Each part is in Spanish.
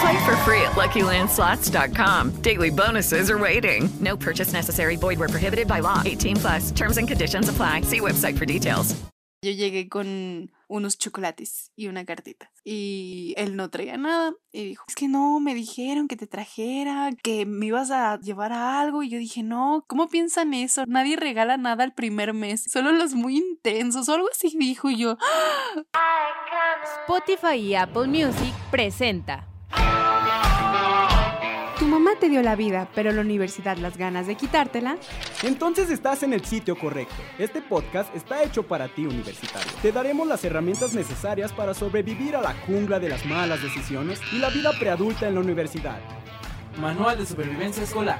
Play for free at LuckyLandSlots.com. Daily bonuses are waiting. No purchase necessary. Void where prohibited by law. 18 plus. Terms and conditions apply. See website for details. Yo llegué con unos chocolates y una cartita. Y él no traía nada. Y dijo, es que no, me dijeron que te trajera, que me ibas a llevar a algo. Y yo dije, no, ¿cómo piensan eso? Nadie regala nada el primer mes. Solo los muy intensos o algo así dijo y yo. Spotify y Apple Music presenta. Mamá te dio la vida, pero la universidad las ganas de quitártela. Entonces estás en el sitio correcto. Este podcast está hecho para ti, universitario. Te daremos las herramientas necesarias para sobrevivir a la jungla de las malas decisiones y la vida preadulta en la universidad. Manual de supervivencia escolar.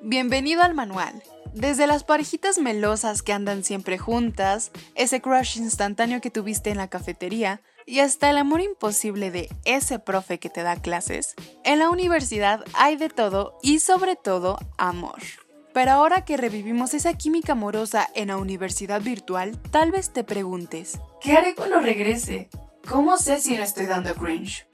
Bienvenido al manual. Desde las parejitas melosas que andan siempre juntas, ese crush instantáneo que tuviste en la cafetería, y hasta el amor imposible de ese profe que te da clases, en la universidad hay de todo y sobre todo amor. Pero ahora que revivimos esa química amorosa en la universidad virtual, tal vez te preguntes, ¿qué haré cuando regrese? ¿Cómo sé si no estoy dando cringe?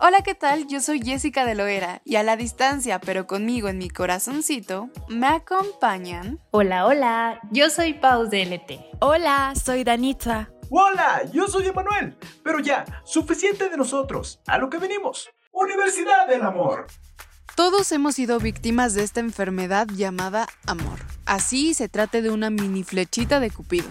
Hola, ¿qué tal? Yo soy Jessica de Loera y a la distancia, pero conmigo en mi corazoncito, me acompañan. Hola, hola, yo soy Pau de LT. Hola, soy Danitza. Hola, yo soy Emanuel. Pero ya, suficiente de nosotros. A lo que venimos. Universidad del Amor. Todos hemos sido víctimas de esta enfermedad llamada amor. Así se trate de una mini flechita de Cupido.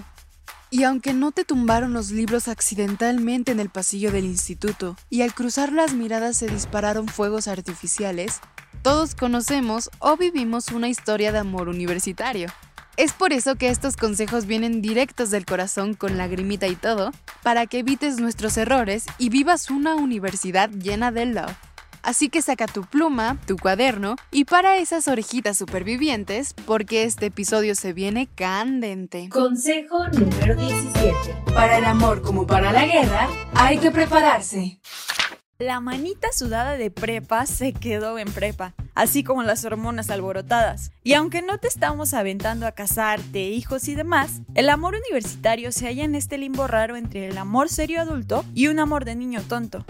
Y aunque no te tumbaron los libros accidentalmente en el pasillo del instituto y al cruzar las miradas se dispararon fuegos artificiales, todos conocemos o vivimos una historia de amor universitario. Es por eso que estos consejos vienen directos del corazón con lagrimita y todo, para que evites nuestros errores y vivas una universidad llena de love. Así que saca tu pluma, tu cuaderno y para esas orejitas supervivientes, porque este episodio se viene candente. Consejo número 17. Para el amor como para la guerra, hay que prepararse. La manita sudada de prepa se quedó en prepa, así como las hormonas alborotadas. Y aunque no te estamos aventando a casarte, hijos y demás, el amor universitario se halla en este limbo raro entre el amor serio adulto y un amor de niño tonto.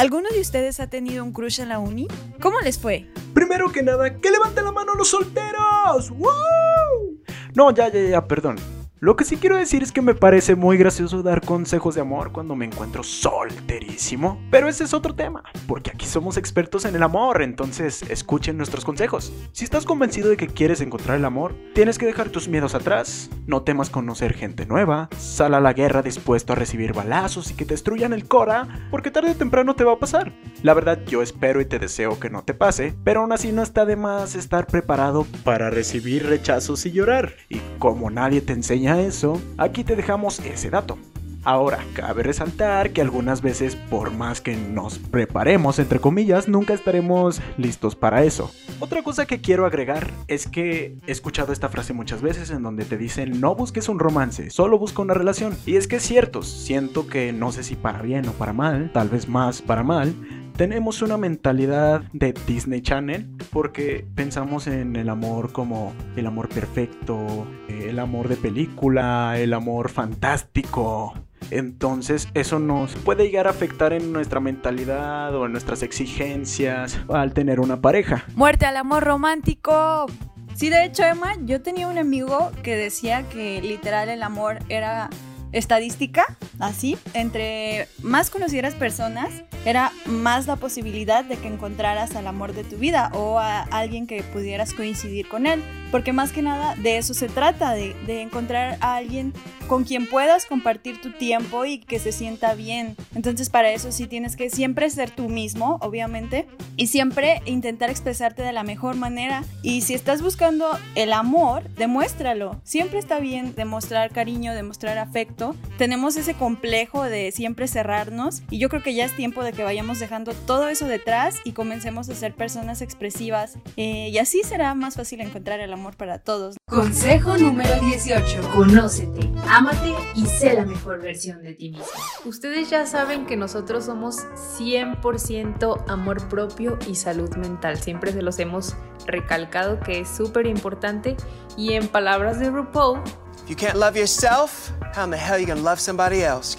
¿Alguno de ustedes ha tenido un crush en la uni? ¿Cómo les fue? Primero que nada, que levanten la mano los solteros. ¡Woo! No, ya, ya, ya, perdón. Lo que sí quiero decir es que me parece muy gracioso dar consejos de amor cuando me encuentro solterísimo. Pero ese es otro tema, porque aquí somos expertos en el amor, entonces escuchen nuestros consejos. Si estás convencido de que quieres encontrar el amor, tienes que dejar tus miedos atrás, no temas conocer gente nueva, sal a la guerra dispuesto a recibir balazos y que te destruyan el cora, porque tarde o temprano te va a pasar. La verdad yo espero y te deseo que no te pase, pero aún así no está de más estar preparado para recibir rechazos y llorar. Y como nadie te enseña eso, aquí te dejamos ese dato. Ahora, cabe resaltar que algunas veces, por más que nos preparemos, entre comillas, nunca estaremos listos para eso. Otra cosa que quiero agregar es que he escuchado esta frase muchas veces en donde te dicen no busques un romance, solo busca una relación. Y es que es cierto, siento que no sé si para bien o para mal, tal vez más para mal, tenemos una mentalidad de Disney Channel porque pensamos en el amor como el amor perfecto, el amor de película, el amor fantástico. Entonces eso nos puede llegar a afectar en nuestra mentalidad o en nuestras exigencias al tener una pareja. Muerte al amor romántico. Sí, de hecho, Emma, yo tenía un amigo que decía que literal el amor era estadística, así, entre más conocieras personas, era más la posibilidad de que encontraras al amor de tu vida o a alguien que pudieras coincidir con él. Porque más que nada de eso se trata, de, de, encontrar a alguien con quien puedas compartir tu tiempo y que se sienta bien. Entonces para eso sí tienes que siempre ser tú mismo, obviamente, y siempre intentar expresarte de la mejor manera. Y si estás buscando el amor, demuéstralo. Siempre está bien demostrar cariño, demostrar afecto. Tenemos ese complejo de siempre cerrarnos y yo creo que ya es tiempo de que vayamos dejando todo eso detrás y comencemos a ser personas expresivas. Eh, y así será más fácil encontrar el amor para todos. Consejo número 18. Conócete, ámate y sé la mejor versión de ti mismo. Ustedes ya saben que nosotros somos 100% amor propio y salud mental. Siempre se los hemos recalcado que es súper importante. Y en palabras de RuPaul, you can't love yourself, how in the hell you gonna love somebody else?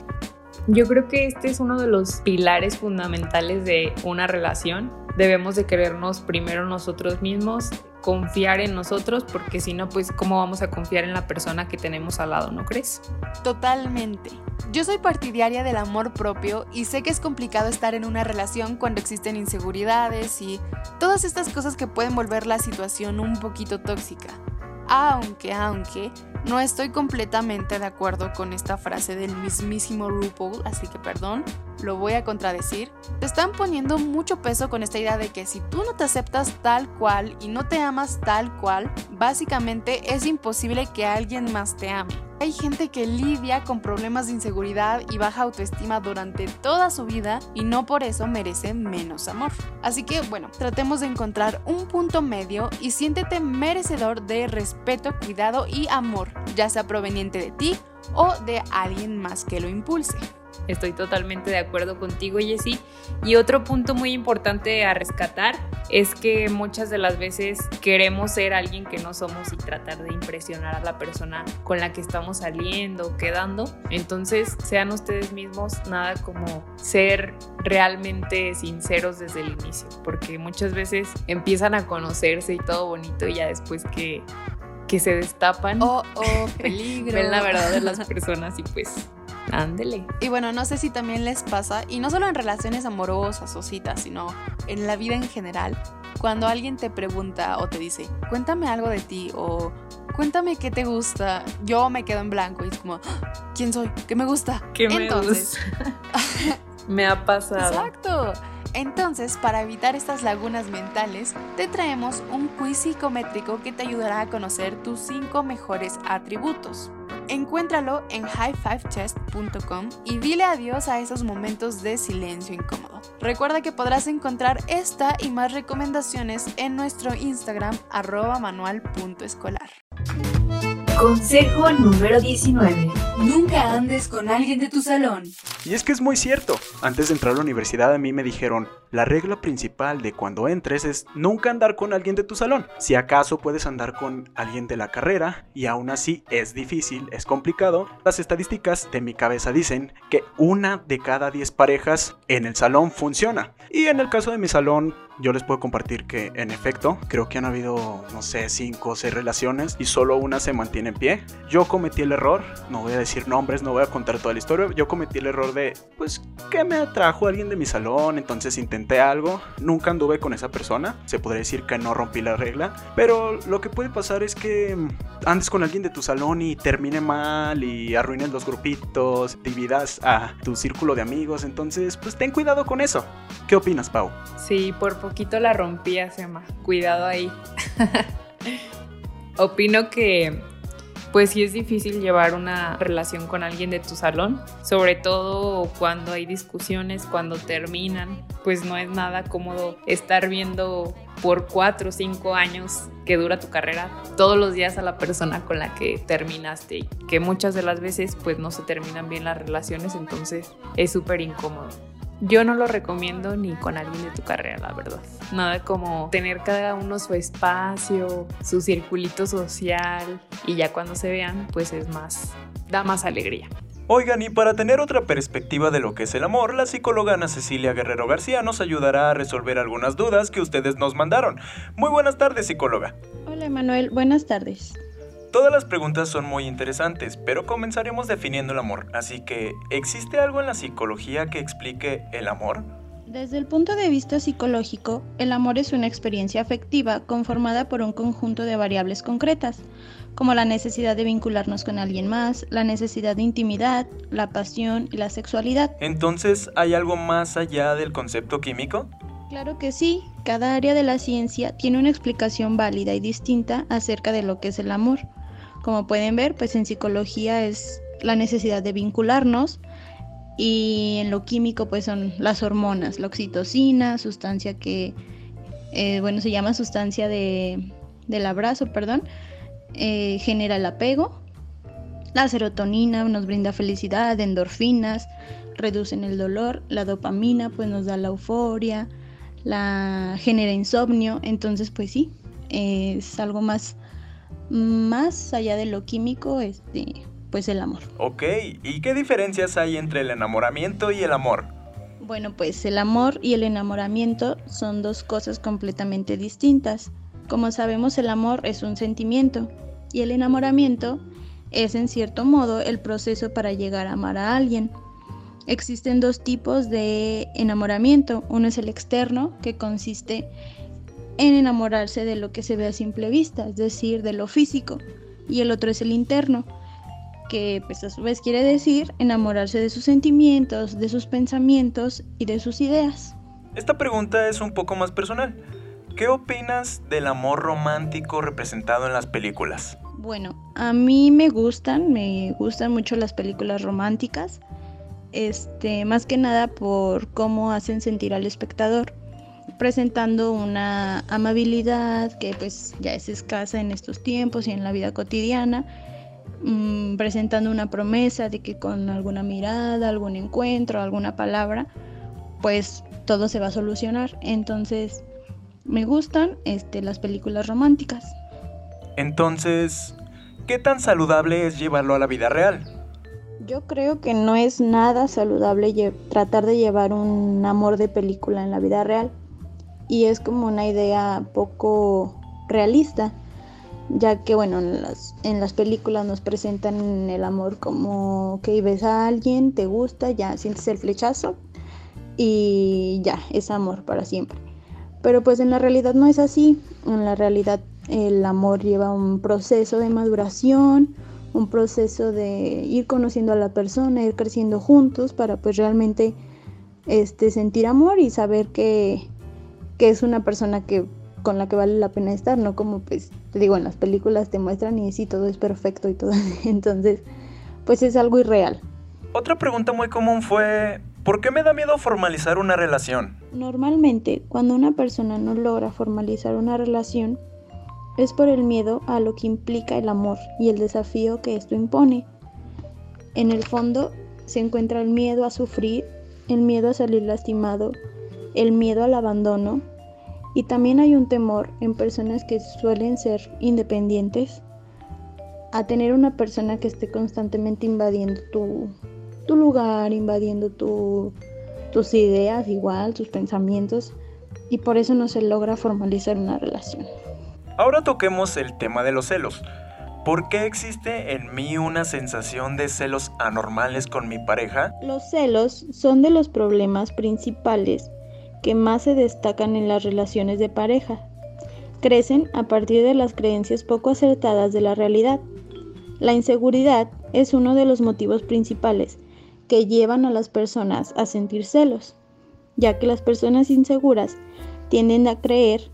Yo creo que este es uno de los pilares fundamentales de una relación. Debemos de querernos primero nosotros mismos, confiar en nosotros, porque si no, pues cómo vamos a confiar en la persona que tenemos al lado, ¿no crees? Totalmente. Yo soy partidaria del amor propio y sé que es complicado estar en una relación cuando existen inseguridades y todas estas cosas que pueden volver la situación un poquito tóxica. Aunque, aunque, no estoy completamente de acuerdo con esta frase del mismísimo RuPaul, así que perdón, lo voy a contradecir. Te están poniendo mucho peso con esta idea de que si tú no te aceptas tal cual y no te amas tal cual, básicamente es imposible que alguien más te ame. Hay gente que lidia con problemas de inseguridad y baja autoestima durante toda su vida y no por eso merece menos amor. Así que bueno, tratemos de encontrar un punto medio y siéntete merecedor de respeto, cuidado y amor, ya sea proveniente de ti o de alguien más que lo impulse. Estoy totalmente de acuerdo contigo, Jessie. Y otro punto muy importante a rescatar es que muchas de las veces queremos ser alguien que no somos y tratar de impresionar a la persona con la que estamos saliendo, quedando. Entonces, sean ustedes mismos, nada como ser realmente sinceros desde el inicio, porque muchas veces empiezan a conocerse y todo bonito y ya después que que se destapan. Oh, oh, peligro. ven la verdad de las personas y pues Ándele. Y bueno, no sé si también les pasa, y no solo en relaciones amorosas o citas, sino en la vida en general, cuando alguien te pregunta o te dice, cuéntame algo de ti o cuéntame qué te gusta, yo me quedo en blanco y es como, ah, ¿quién soy? ¿Qué me gusta? ¿Qué me Entonces, me ha pasado. Exacto. Entonces, para evitar estas lagunas mentales, te traemos un quiz psicométrico que te ayudará a conocer tus cinco mejores atributos. Encuéntralo en highfivechest.com y dile adiós a esos momentos de silencio incómodo. Recuerda que podrás encontrar esta y más recomendaciones en nuestro Instagram arroba manual.escolar. Consejo número 19. Nunca andes con alguien de tu salón. Y es que es muy cierto. Antes de entrar a la universidad a mí me dijeron, la regla principal de cuando entres es nunca andar con alguien de tu salón. Si acaso puedes andar con alguien de la carrera y aún así es difícil, es complicado, las estadísticas de mi cabeza dicen que una de cada 10 parejas en el salón funciona. Y en el caso de mi salón yo les puedo compartir que en efecto creo que han habido, no sé, 5 o 6 relaciones y solo una se mantiene en pie. Yo cometí el error, no voy a decir nombres, no voy a contar toda la historia, yo cometí el error de, pues, que me atrajo alguien de mi salón, entonces intenté algo, nunca anduve con esa persona, se podría decir que no rompí la regla, pero lo que puede pasar es que andes con alguien de tu salón y termine mal y arruines los grupitos, dividas a tu círculo de amigos, entonces, pues ten cuidado con eso. ¿Qué opinas, Pau? Sí, por poquito la rompía, Sema. Cuidado ahí. Opino que pues sí es difícil llevar una relación con alguien de tu salón, sobre todo cuando hay discusiones, cuando terminan, pues no es nada cómodo estar viendo por cuatro o cinco años que dura tu carrera todos los días a la persona con la que terminaste y que muchas de las veces pues no se terminan bien las relaciones, entonces es súper incómodo. Yo no lo recomiendo ni con alguien de tu carrera, la verdad. Nada como tener cada uno su espacio, su circulito social y ya cuando se vean, pues es más, da más alegría. Oigan, y para tener otra perspectiva de lo que es el amor, la psicóloga Ana Cecilia Guerrero García nos ayudará a resolver algunas dudas que ustedes nos mandaron. Muy buenas tardes, psicóloga. Hola, Manuel. Buenas tardes. Todas las preguntas son muy interesantes, pero comenzaremos definiendo el amor. Así que, ¿existe algo en la psicología que explique el amor? Desde el punto de vista psicológico, el amor es una experiencia afectiva conformada por un conjunto de variables concretas, como la necesidad de vincularnos con alguien más, la necesidad de intimidad, la pasión y la sexualidad. Entonces, ¿hay algo más allá del concepto químico? Claro que sí, cada área de la ciencia tiene una explicación válida y distinta acerca de lo que es el amor. Como pueden ver, pues en psicología es la necesidad de vincularnos, y en lo químico pues son las hormonas, la oxitocina, sustancia que, eh, bueno, se llama sustancia de, del abrazo, perdón, eh, genera el apego. La serotonina nos brinda felicidad, endorfinas, reducen el dolor, la dopamina pues nos da la euforia, la genera insomnio, entonces pues sí, es algo más, más allá de lo químico, este, pues el amor. Ok, ¿y qué diferencias hay entre el enamoramiento y el amor? Bueno, pues el amor y el enamoramiento son dos cosas completamente distintas. Como sabemos, el amor es un sentimiento y el enamoramiento es en cierto modo el proceso para llegar a amar a alguien. Existen dos tipos de enamoramiento. Uno es el externo, que consiste en enamorarse de lo que se ve a simple vista, es decir, de lo físico. Y el otro es el interno, que pues a su vez quiere decir enamorarse de sus sentimientos, de sus pensamientos y de sus ideas. Esta pregunta es un poco más personal. ¿Qué opinas del amor romántico representado en las películas? Bueno, a mí me gustan, me gustan mucho las películas románticas. Este, más que nada por cómo hacen sentir al espectador, presentando una amabilidad que pues ya es escasa en estos tiempos y en la vida cotidiana Mm, presentando una promesa de que con alguna mirada, algún encuentro, alguna palabra, pues todo se va a solucionar. Entonces, me gustan este, las películas románticas. Entonces, ¿qué tan saludable es llevarlo a la vida real? Yo creo que no es nada saludable tratar de llevar un amor de película en la vida real. Y es como una idea poco realista ya que bueno, en las, en las películas nos presentan el amor como que ves a alguien, te gusta, ya sientes el flechazo y ya, es amor para siempre. Pero pues en la realidad no es así, en la realidad el amor lleva un proceso de maduración, un proceso de ir conociendo a la persona, ir creciendo juntos para pues realmente este, sentir amor y saber que, que es una persona que con la que vale la pena estar, no como pues te digo en las películas te muestran y sí todo es perfecto y todo, entonces pues es algo irreal. Otra pregunta muy común fue, ¿por qué me da miedo formalizar una relación? Normalmente, cuando una persona no logra formalizar una relación, es por el miedo a lo que implica el amor y el desafío que esto impone. En el fondo se encuentra el miedo a sufrir, el miedo a salir lastimado, el miedo al abandono, y también hay un temor en personas que suelen ser independientes a tener una persona que esté constantemente invadiendo tu, lugar, invadiendo tus ideas igual, tus pensamientos, y por eso no se logra formalizar una relación. Ahora toquemos el tema de los celos. ¿Por qué existe en mí una sensación de celos anormales con mi pareja? Los celos son de los problemas principales que más se destacan en las relaciones de pareja. Crecen a partir de las creencias poco acertadas de la realidad. La inseguridad es uno de los motivos principales que llevan a las personas a sentir celos, ya que las personas inseguras tienden a creer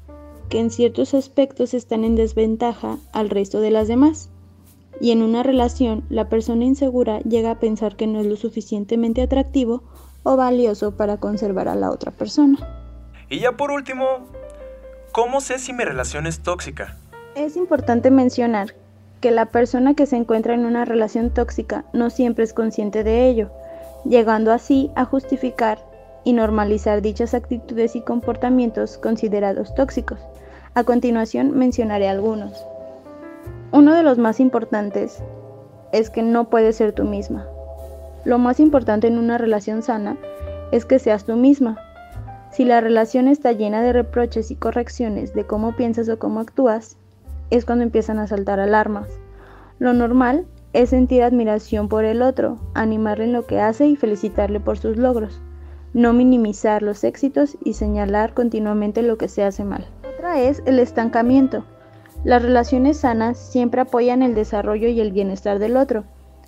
que en ciertos aspectos están en desventaja al resto de las demás. Y en una relación, la persona insegura llega a pensar que no es lo suficientemente atractivo o valioso para conservar a la otra persona. Y ya por último, ¿cómo sé si mi relación es tóxica? Es importante mencionar que la persona que se encuentra en una relación tóxica no siempre es consciente de ello, llegando así a justificar y normalizar dichas actitudes y comportamientos considerados tóxicos. A continuación mencionaré algunos. Uno de los más importantes es que no puedes ser tú misma. Lo más importante en una relación sana es que seas tú misma. Si la relación está llena de reproches y correcciones de cómo piensas o cómo actúas, es cuando empiezan a saltar alarmas. Lo normal es sentir admiración por el otro, animarle en lo que hace y felicitarle por sus logros, no minimizar los éxitos y señalar continuamente lo que se hace mal. Otra es el estancamiento. Las relaciones sanas siempre apoyan el desarrollo y el bienestar del otro,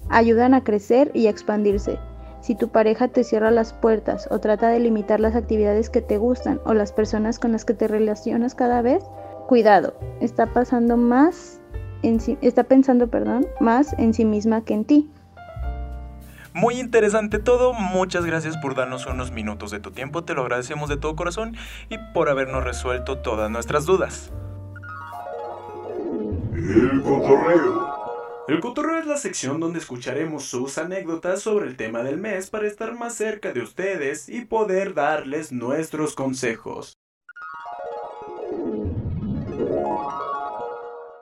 ayudan a crecer y a expandirse. Si tu pareja te cierra las puertas o trata de limitar las actividades que te gustan o las personas con las que te relacionas cada vez, cuidado, está pasando más en sí, está pensando, perdón, más en sí misma que en ti. Muy interesante todo, muchas gracias por darnos unos minutos de tu tiempo, te lo agradecemos de todo corazón y por habernos resuelto todas nuestras dudas. El cotorreo. El cotorreo es la sección donde escucharemos sus anécdotas sobre el tema del mes para estar más cerca de ustedes y poder darles nuestros consejos.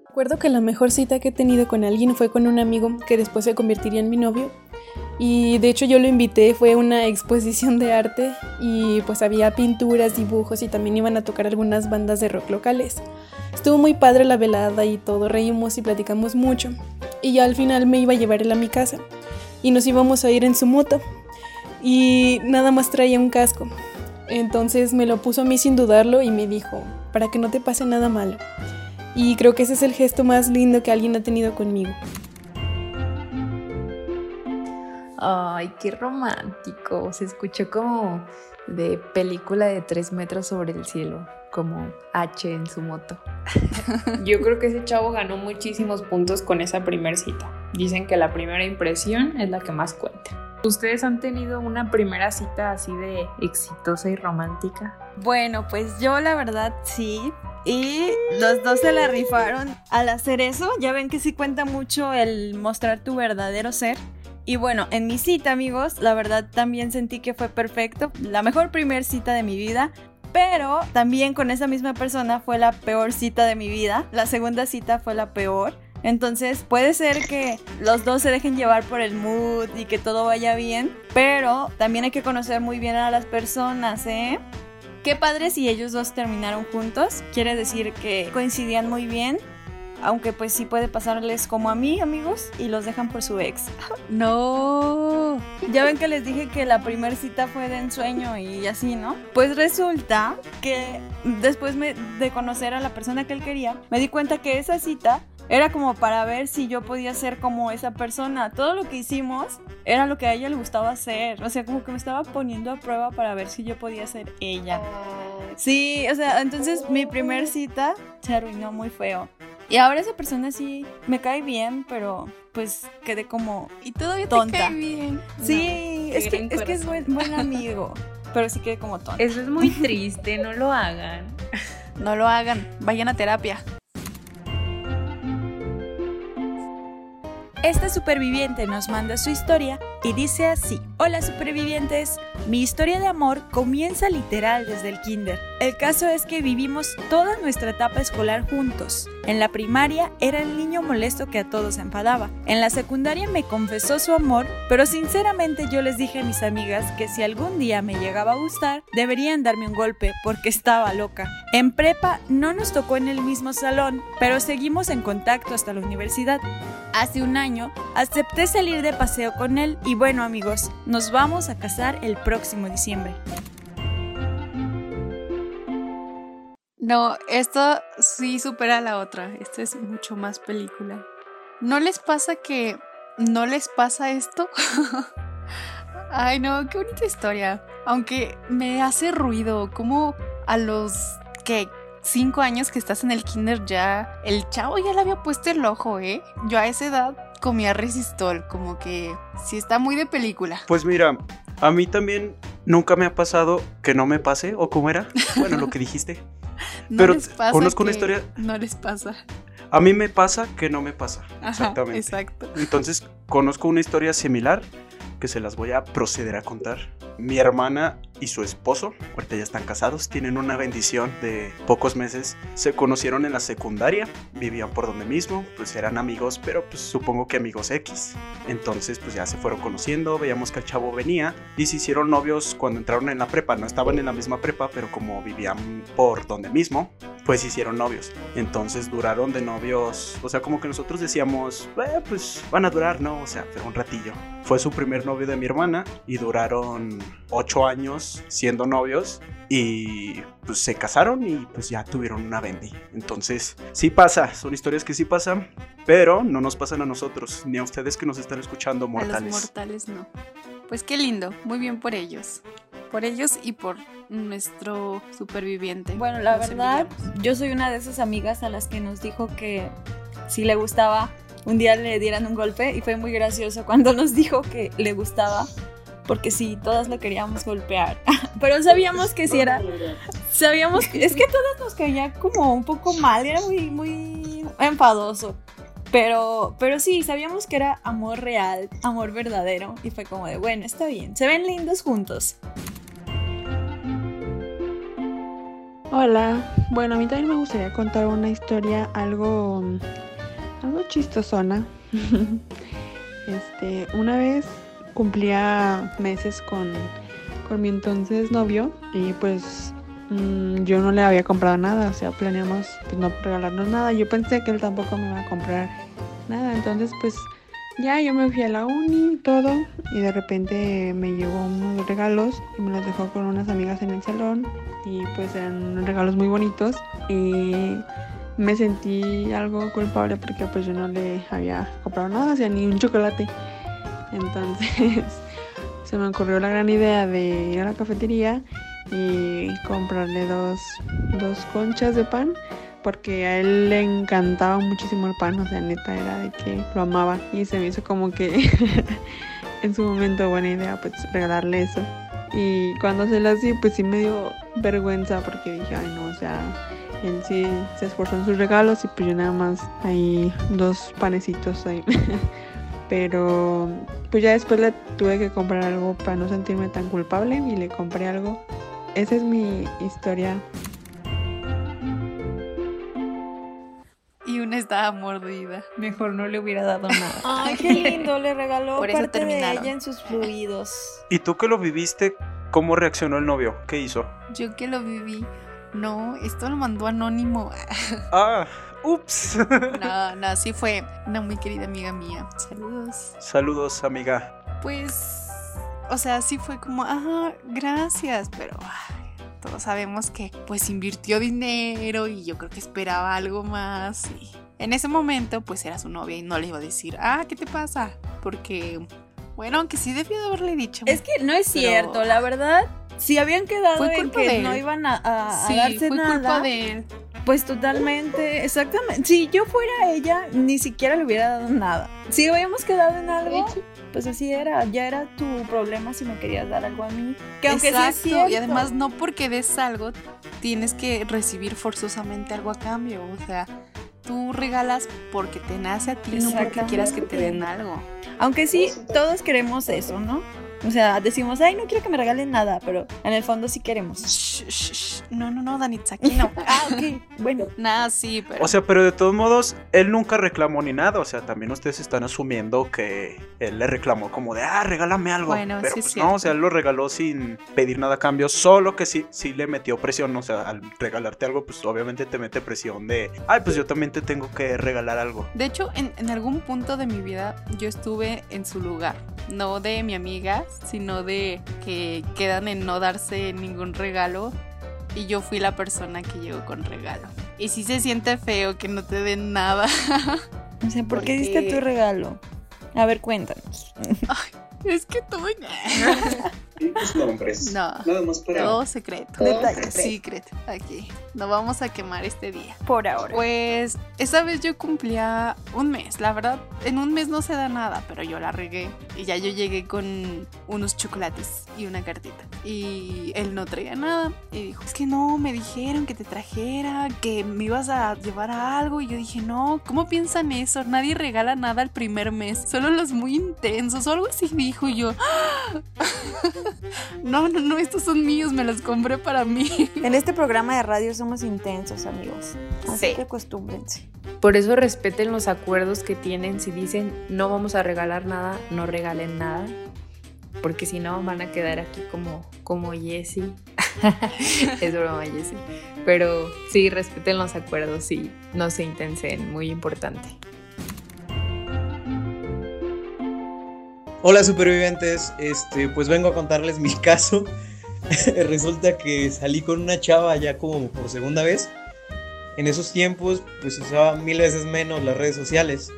Recuerdo que la mejor cita que he tenido con alguien fue con un amigo que después se convertiría en mi novio. Y de hecho yo lo invité, fue una exposición de arte y pues había pinturas, dibujos y también iban a tocar algunas bandas de rock locales. Estuvo muy padre la velada y todo, reímos y platicamos mucho. Y ya al final me iba a llevar él a mi casa y nos íbamos a ir en su moto. Y nada más traía un casco. Entonces me lo puso a mí sin dudarlo y me dijo, para que no te pase nada malo. Y creo que ese es el gesto más lindo que alguien ha tenido conmigo. Ay, qué romántico. Se escuchó como de película de tres metros sobre el cielo, como H en su moto. Yo creo que ese chavo ganó muchísimos puntos con esa primera cita. Dicen que la primera impresión es la que más cuenta. ¿Ustedes han tenido una primera cita así de exitosa y romántica? Bueno, pues yo la verdad sí, y los dos se la rifaron al hacer eso. Ya ven que sí cuenta mucho el mostrar tu verdadero ser. Y bueno, en mi cita, amigos, la verdad también sentí que fue perfecto. La mejor primer cita de mi vida. Pero también con esa misma persona fue la peor cita de mi vida. La segunda cita fue la peor. Entonces puede ser que los dos se dejen llevar por el mood y que todo vaya bien. Pero también hay que conocer muy bien a las personas, ¿eh? Qué padre si ellos dos terminaron juntos. Quiere decir que coincidían muy bien. Aunque pues sí puede pasarles como a mí, amigos, y los dejan por su ex. No. Ya ven que les dije que la primera cita fue de ensueño y así, ¿no? Pues resulta que después de conocer a la persona que él quería, me di cuenta que esa cita era como para ver si yo podía ser como esa persona. Todo lo que hicimos era lo que a ella le gustaba hacer. O sea, como que me estaba poniendo a prueba para ver si yo podía ser ella. Sí, o sea, entonces mi primer cita se arruinó muy feo. Y ahora esa persona sí me cae bien, pero pues quedé como y todavía tonta. te cae bien. Sí, es, que, es que es buen, buen amigo, pero sí quedé como tonta. Eso es muy triste, no lo hagan. No lo hagan, vayan a terapia. Esta superviviente nos manda su historia y dice así, Hola supervivientes, mi historia de amor comienza literal desde el kinder. El caso es que vivimos toda nuestra etapa escolar juntos. En la primaria era el niño molesto que a todos enfadaba. En la secundaria me confesó su amor, pero sinceramente yo les dije a mis amigas que si algún día me llegaba a gustar, deberían darme un golpe porque estaba loca. En prepa no nos tocó en el mismo salón, pero seguimos en contacto hasta la universidad. Hace un año acepté salir de paseo con él y bueno amigos, nos vamos a casar el próximo diciembre. No, esto sí supera la otra. Esto es mucho más película. ¿No les pasa que no les pasa esto? Ay, no, qué bonita historia. Aunque me hace ruido, como a los que cinco años que estás en el kinder ya, el chavo ya le había puesto el ojo, ¿eh? Yo a esa edad comía resistol, como que sí está muy de película. Pues mira, a mí también nunca me ha pasado que no me pase, o cómo era, bueno, lo que dijiste. No Pero les pasa conozco una historia. No les pasa. A mí me pasa que no me pasa. Ajá, exactamente. exacto. Entonces, conozco una historia similar que se las voy a proceder a contar. Mi hermana y su esposo, ahorita ya están casados, tienen una bendición de pocos meses. Se conocieron en la secundaria, vivían por donde mismo, pues eran amigos, pero pues supongo que amigos X. Entonces pues ya se fueron conociendo, veíamos que el chavo venía y se hicieron novios cuando entraron en la prepa. No estaban en la misma prepa, pero como vivían por donde mismo, pues hicieron novios. Entonces duraron de novios, o sea, como que nosotros decíamos, eh, pues van a durar, ¿no? O sea, pero un ratillo. Fue su primer novio de mi hermana y duraron ocho años siendo novios y pues se casaron y pues ya tuvieron una bendy. Entonces, sí pasa, son historias que sí pasan, pero no nos pasan a nosotros, ni a ustedes que nos están escuchando mortales. A los mortales no. Pues qué lindo, muy bien por ellos. Por ellos y por nuestro superviviente. Bueno, la verdad, yo soy una de esas amigas a las que nos dijo que si le gustaba, un día le dieran un golpe y fue muy gracioso cuando nos dijo que le gustaba. Porque sí, todas lo queríamos golpear. Pero sabíamos que si era. Sabíamos. Es que todas nos caía como un poco mal. Era muy, muy enfadoso. Pero, pero sí, sabíamos que era amor real, amor verdadero. Y fue como de, bueno, está bien. Se ven lindos juntos. Hola, bueno, a mí también me gustaría contar una historia algo, algo chistosona. este, una vez cumplía meses con, con mi entonces novio y pues mm, yo no le había comprado nada, o sea, planeamos pues, no regalarnos nada. Yo pensé que él tampoco me iba a comprar nada, entonces pues ya yo me fui a la uni todo y de repente me llegó unos regalos y me los dejó con unas amigas en el salón y pues eran regalos muy bonitos y me sentí algo culpable porque pues yo no le había comprado nada, o sea, ni un chocolate. Entonces se me ocurrió la gran idea de ir a la cafetería y comprarle dos, dos conchas de pan porque a él le encantaba muchísimo el pan, o sea, neta era de que lo amaba y se me hizo como que en su momento buena idea pues regalarle eso. Y cuando se lo hacía pues sí me dio vergüenza porque dije, ay no, o sea, él sí se esforzó en sus regalos y pues yo nada más hay dos panecitos ahí. Pero pues ya después le tuve que comprar algo para no sentirme tan culpable y le compré algo. Esa es mi historia una estaba mordida. Mejor no le hubiera dado nada. Ay, qué lindo, le regaló Por eso parte de terminaron. ella en sus fluidos. ¿Y tú que lo viviste, cómo reaccionó el novio? ¿Qué hizo? Yo que lo viví. No, esto lo mandó anónimo. Ah, ups. No, no, sí fue una muy querida amiga mía. Saludos. Saludos, amiga. Pues, o sea, sí fue como, ajá, gracias, pero ay, todos sabemos que pues invirtió dinero y yo creo que esperaba algo más. Y en ese momento pues era su novia y no le iba a decir, ah, ¿qué te pasa? Porque, bueno, aunque sí debió de haberle dicho. Es que no es Pero- cierto, la verdad. Si habían quedado Fue en que no iban a, a- a Sí, darse fue nada, culpa de él. pues totalmente, exactamente. Si yo fuera ella, ni siquiera le hubiera dado nada. Si habíamos quedado en algo, pues así era. Ya era tu problema si me querías dar algo a mí. Que aunque sí es Exacto, cierto. y además no porque des algo tienes que recibir forzosamente algo a cambio, o sea, tú regalas porque te nace a ti, no porque quieras que te den algo. Aunque sí, todos queremos eso, ¿no? O sea, decimos, ay, no quiero que me regalen nada, pero en el fondo sí queremos. No, no, no, Danitza, aquí no. ah, ok, bueno. Nada, sí, pero... O sea, pero de todos modos, él nunca reclamó ni nada. O sea, también ustedes están asumiendo que él le reclamó como de, ah, regálame algo. Bueno, pero sí es pues no, o sea, él lo regaló sin pedir nada a cambio. Solo que sí, sí le metió presión. O sea, al regalarte algo, pues obviamente te mete presión de, ay, pues yo también te tengo que regalar algo. De hecho, en, en algún punto de mi vida yo estuve en su lugar. No de mi amiga, sino de que quedan en no darse ningún regalo. Y yo fui la persona que llegó con regalo. Y sí se siente feo que no te den nada. O sea, ¿por qué diste tu regalo? A ver, cuéntanos. Es que nombres. No. Nada más para. Todo secreto. Todo secreto. Secret. Aquí. no vamos a quemar este día. Por ahora. Pues esta vez yo cumplía un mes. La verdad, en un mes no se da nada, pero yo la regué. Y ya yo llegué con unos chocolates y una cartita. Y él no traía nada. Y dijo, es que no, me dijeron que te trajera, que me ibas a llevar a algo. Y yo dije, no, ¿cómo piensan eso? Nadie regala nada el primer mes. Solo los muy intensos o algo así dijo yo. no, no, no, estos son míos, me los compré para mí. En este programa de radio somos intensos, amigos. Así que acostúmbrense. Por eso respeten los acuerdos que tienen. Si dicen no vamos a regalar nada, no regalen nada. Porque si no van a quedar aquí como, como Jessie. es broma, Jessie. Pero sí, respeten los acuerdos y no se intensen. Muy importante. Hola supervivientes, este, pues vengo a contarles mi caso. Resulta que salí con una chava ya como por segunda vez. En esos tiempos, pues usaba mil veces menos las redes sociales.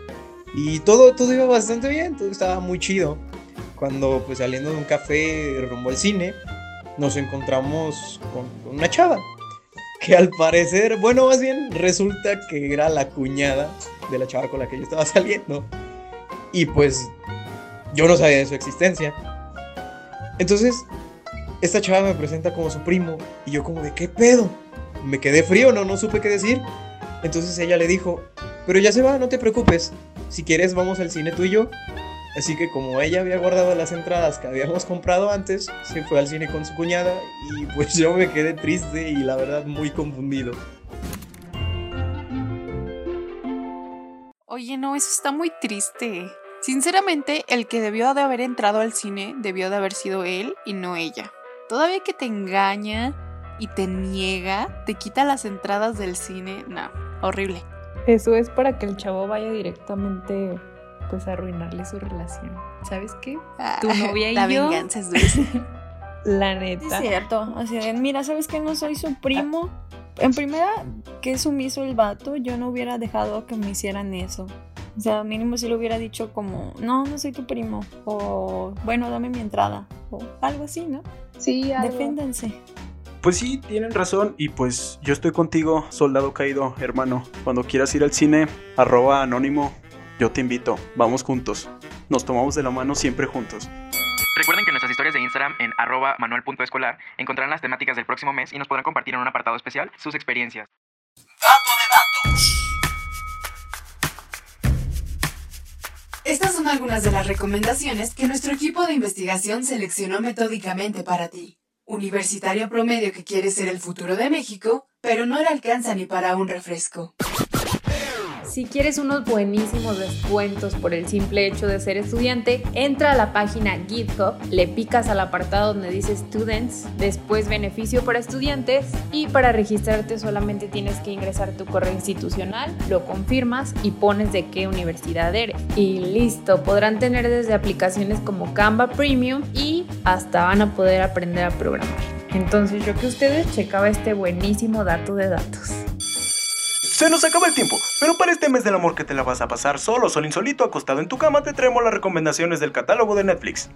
Y todo, todo iba bastante bien, todo estaba muy chido. Cuando pues saliendo de un café rumbo al cine, nos encontramos con una chava. Que al parecer, bueno, más bien resulta que era la cuñada de la chava con la que yo estaba saliendo. Y pues yo no sabía de su existencia. Entonces, esta chava me presenta como su primo y yo como de qué pedo. Me quedé frío, no, no supe qué decir. Entonces ella le dijo, pero ya se va, no te preocupes. Si quieres vamos al cine tú y yo. Así que como ella había guardado las entradas que habíamos comprado antes, se fue al cine con su cuñada y pues yo me quedé triste y la verdad muy confundido. Oye, no, eso está muy triste. Sinceramente, el que debió de haber entrado al cine debió de haber sido él y no ella. Todavía que te engaña y te niega, te quita las entradas del cine, no, horrible. Eso es para que el chavo vaya directamente pues a arruinarle su relación. ¿Sabes qué? Tu novia y la yo. venganza es dulce. La neta. Es cierto. O sea, mira, ¿sabes que no soy su primo? En primera, que es sumiso el vato, yo no hubiera dejado que me hicieran eso. O sea, mínimo si le hubiera dicho como, no, no soy tu primo. O, bueno, dame mi entrada. O algo así, ¿no? Sí, algo. Deféndanse. Pues sí, tienen razón y pues yo estoy contigo, soldado caído, hermano. Cuando quieras ir al cine, arroba anónimo, yo te invito, vamos juntos. Nos tomamos de la mano siempre juntos. Recuerden que en nuestras historias de Instagram en arroba manuel.escolar encontrarán las temáticas del próximo mes y nos podrán compartir en un apartado especial sus experiencias. Estas son algunas de las recomendaciones que nuestro equipo de investigación seleccionó metódicamente para ti. Universitario promedio que quiere ser el futuro de México, pero no le alcanza ni para un refresco. Si quieres unos buenísimos descuentos por el simple hecho de ser estudiante, entra a la página GitHub, le picas al apartado donde dice Students, después beneficio para estudiantes y para registrarte solamente tienes que ingresar tu correo institucional, lo confirmas y pones de qué universidad eres. Y listo, podrán tener desde aplicaciones como Canva Premium y hasta van a poder aprender a programar. Entonces yo que ustedes checaba este buenísimo dato de datos. Se nos acaba el tiempo, pero para este mes del amor que te la vas a pasar solo, sol insolito, acostado en tu cama, te traemos las recomendaciones del catálogo de Netflix.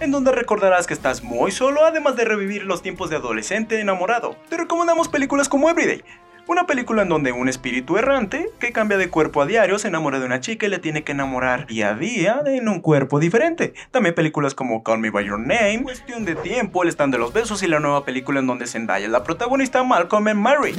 En donde recordarás que estás muy solo, además de revivir los tiempos de adolescente enamorado. Te recomendamos películas como Everyday, una película en donde un espíritu errante que cambia de cuerpo a diario se enamora de una chica y le tiene que enamorar día a día en un cuerpo diferente. También películas como Call Me By Your Name, Cuestión de Tiempo, El Stand de los Besos y la nueva película en donde Zendaya es la protagonista Malcolm and Mary.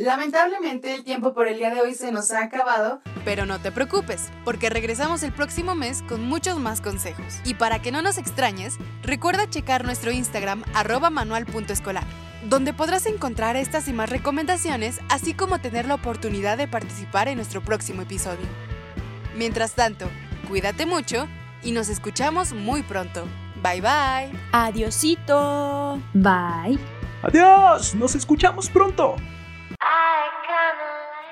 Lamentablemente el tiempo por el día de hoy se nos ha acabado. Pero no te preocupes, porque regresamos el próximo mes con muchos más consejos. Y para que no nos extrañes, recuerda checar nuestro Instagram arroba manual.escolar, donde podrás encontrar estas y más recomendaciones, así como tener la oportunidad de participar en nuestro próximo episodio. Mientras tanto, cuídate mucho y nos escuchamos muy pronto. Bye bye. Adiosito. Bye. Adiós, nos escuchamos pronto.